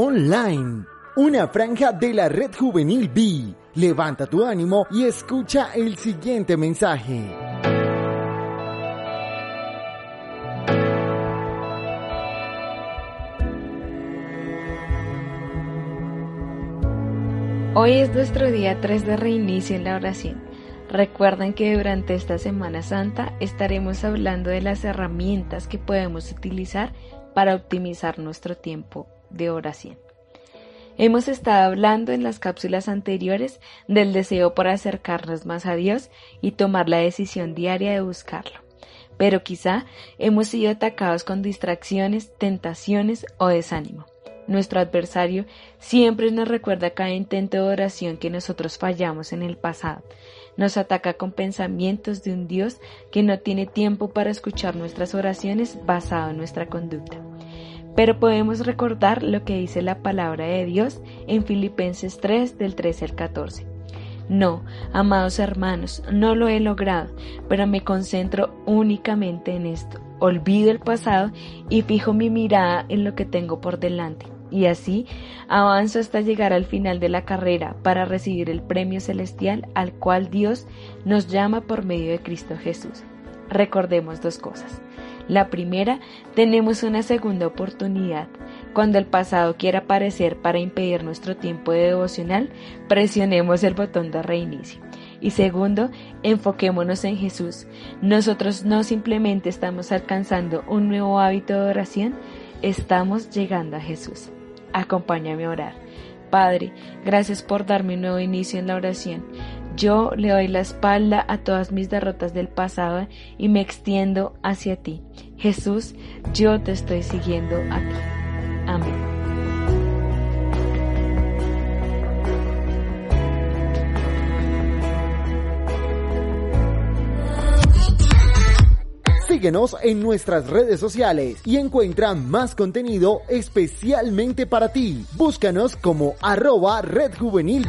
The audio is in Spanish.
Online, una franja de la red juvenil B. Levanta tu ánimo y escucha el siguiente mensaje. Hoy es nuestro día 3 de reinicio en la oración. Recuerden que durante esta Semana Santa estaremos hablando de las herramientas que podemos utilizar para optimizar nuestro tiempo de oración. Hemos estado hablando en las cápsulas anteriores del deseo por acercarnos más a Dios y tomar la decisión diaria de buscarlo. Pero quizá hemos sido atacados con distracciones, tentaciones o desánimo. Nuestro adversario siempre nos recuerda cada intento de oración que nosotros fallamos en el pasado. Nos ataca con pensamientos de un Dios que no tiene tiempo para escuchar nuestras oraciones basado en nuestra conducta. Pero podemos recordar lo que dice la palabra de Dios en Filipenses 3 del 13 al 14. No, amados hermanos, no lo he logrado, pero me concentro únicamente en esto. Olvido el pasado y fijo mi mirada en lo que tengo por delante y así avanzo hasta llegar al final de la carrera para recibir el premio celestial al cual Dios nos llama por medio de Cristo Jesús. Recordemos dos cosas. La primera, tenemos una segunda oportunidad. Cuando el pasado quiera aparecer para impedir nuestro tiempo de devocional, presionemos el botón de reinicio. Y segundo, enfoquémonos en Jesús. Nosotros no simplemente estamos alcanzando un nuevo hábito de oración, estamos llegando a Jesús. Acompáñame a orar. Padre, gracias por darme un nuevo inicio en la oración. Yo le doy la espalda a todas mis derrotas del pasado y me extiendo hacia ti. Jesús, yo te estoy siguiendo a. Síguenos en nuestras redes sociales y encuentra más contenido especialmente para ti. Búscanos como arroba Red Juvenil